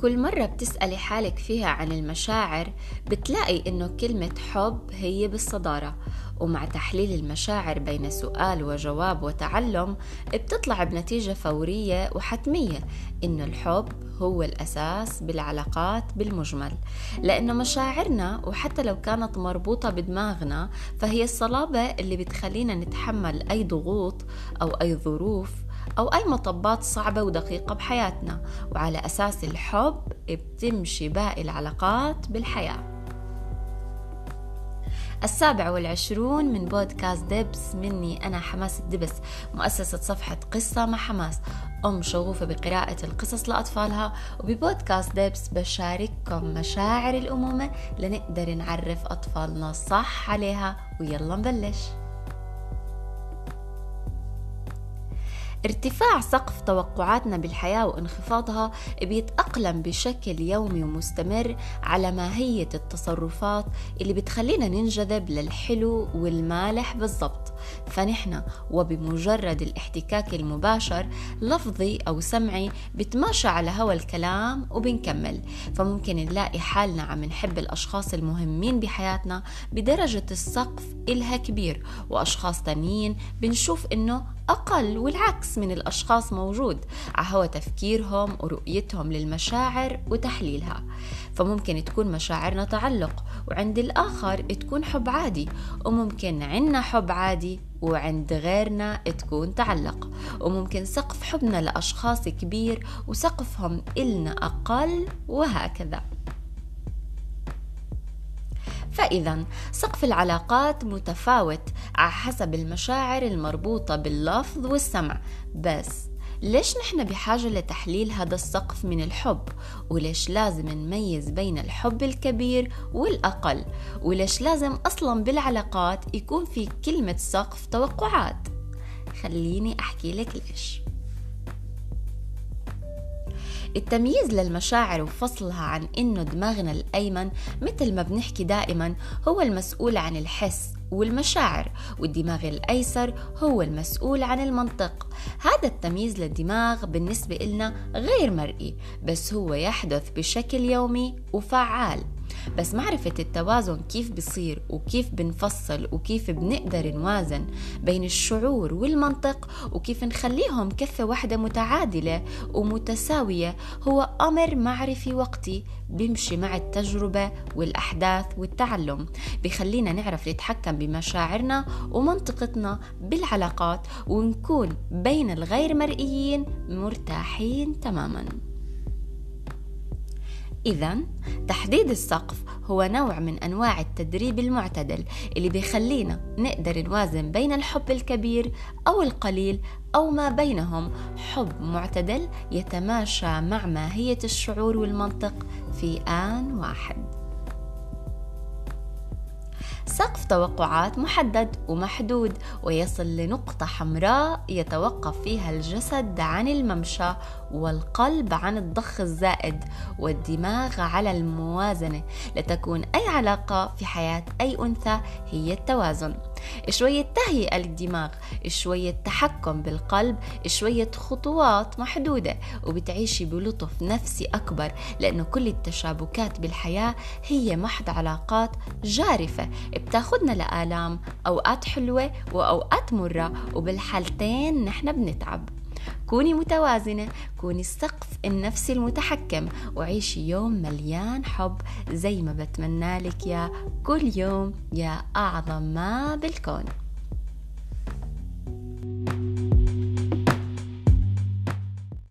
كل مرة بتسألي حالك فيها عن المشاعر بتلاقي إنه كلمة حب هي بالصدارة. ومع تحليل المشاعر بين سؤال وجواب وتعلم بتطلع بنتيجة فورية وحتمية إنه الحب هو الأساس بالعلاقات بالمجمل. لأنه مشاعرنا وحتى لو كانت مربوطة بدماغنا فهي الصلابة اللي بتخلينا نتحمل أي ضغوط أو أي ظروف أو أي مطبات صعبة ودقيقة بحياتنا وعلى أساس الحب بتمشي باقي العلاقات بالحياة. السابع والعشرون من بودكاست دبس مني أنا حماس الدبس مؤسسة صفحة قصة مع حماس. أم شغوفة بقراءة القصص لأطفالها وببودكاست دبس بشارككم مشاعر الأمومة لنقدر نعرف أطفالنا صح عليها ويلا نبلش. ارتفاع سقف توقعاتنا بالحياة وانخفاضها بيتأقلم بشكل يومي ومستمر على ماهية التصرفات اللي بتخلينا ننجذب للحلو والمالح بالضبط. فنحن وبمجرد الاحتكاك المباشر لفظي أو سمعي بتماشى على هوا الكلام وبنكمل. فممكن نلاقي حالنا عم نحب الأشخاص المهمين بحياتنا بدرجة السقف إلها كبير وأشخاص تانيين بنشوف إنه أقل والعكس من الأشخاص موجود عهوى تفكيرهم ورؤيتهم للمشاعر وتحليلها. فممكن تكون مشاعرنا تعلق وعند الآخر تكون حب عادي. وممكن عنا حب عادي وعند غيرنا تكون تعلق. وممكن سقف حبنا لأشخاص كبير وسقفهم إلنا أقل وهكذا. فإذا سقف العلاقات متفاوت على حسب المشاعر المربوطة باللفظ والسمع. بس ليش نحن بحاجة لتحليل هذا السقف من الحب؟ وليش لازم نميز بين الحب الكبير والأقل؟ وليش لازم أصلا بالعلاقات يكون في كلمة سقف توقعات؟ خليني أحكي لك ليش. التمييز للمشاعر وفصلها عن إنه دماغنا الأيمن مثل ما بنحكي دائما هو المسؤول عن الحس. والمشاعر والدماغ الأيسر هو المسؤول عن المنطق. هذا التمييز للدماغ بالنسبة لنا غير مرئي بس هو يحدث بشكل يومي وفعال. بس معرفة التوازن كيف بصير وكيف بنفصل وكيف بنقدر نوازن بين الشعور والمنطق وكيف نخليهم كفة واحدة متعادلة ومتساوية هو أمر معرفي وقتي بيمشي مع التجربة والأحداث والتعلم بخلينا نعرف نتحكم بمشاعرنا ومنطقتنا بالعلاقات ونكون بين الغير مرئيين مرتاحين تماماً. إذا تحديد السقف هو نوع من أنواع التدريب المعتدل اللي بيخلينا نقدر نوازن بين الحب الكبير أو القليل أو ما بينهم. حب معتدل يتماشى مع ماهية الشعور والمنطق في آن واحد. سقف توقعات محدد ومحدود ويصل لنقطة حمراء يتوقف فيها الجسد عن الممشى والقلب عن الضخ الزائد والدماغ على الموازنة. لتكون أي علاقة في حياة أي أنثى هي التوازن. شوية تهيئة للدماغ شوية تحكم بالقلب شوية خطوات محدودة وبتعيشي بلطف نفسي أكبر لأنه كل التشابكات بالحياة هي محض علاقات جارفة بتاخدنا لآلام أوقات حلوة وأوقات مرة وبالحالتين نحن بنتعب. كوني متوازنة كوني السقف النفسي المتحكم وعيشي يوم مليان حب زي ما بتمنى لك يا كل يوم يا أعظم ما بالكون.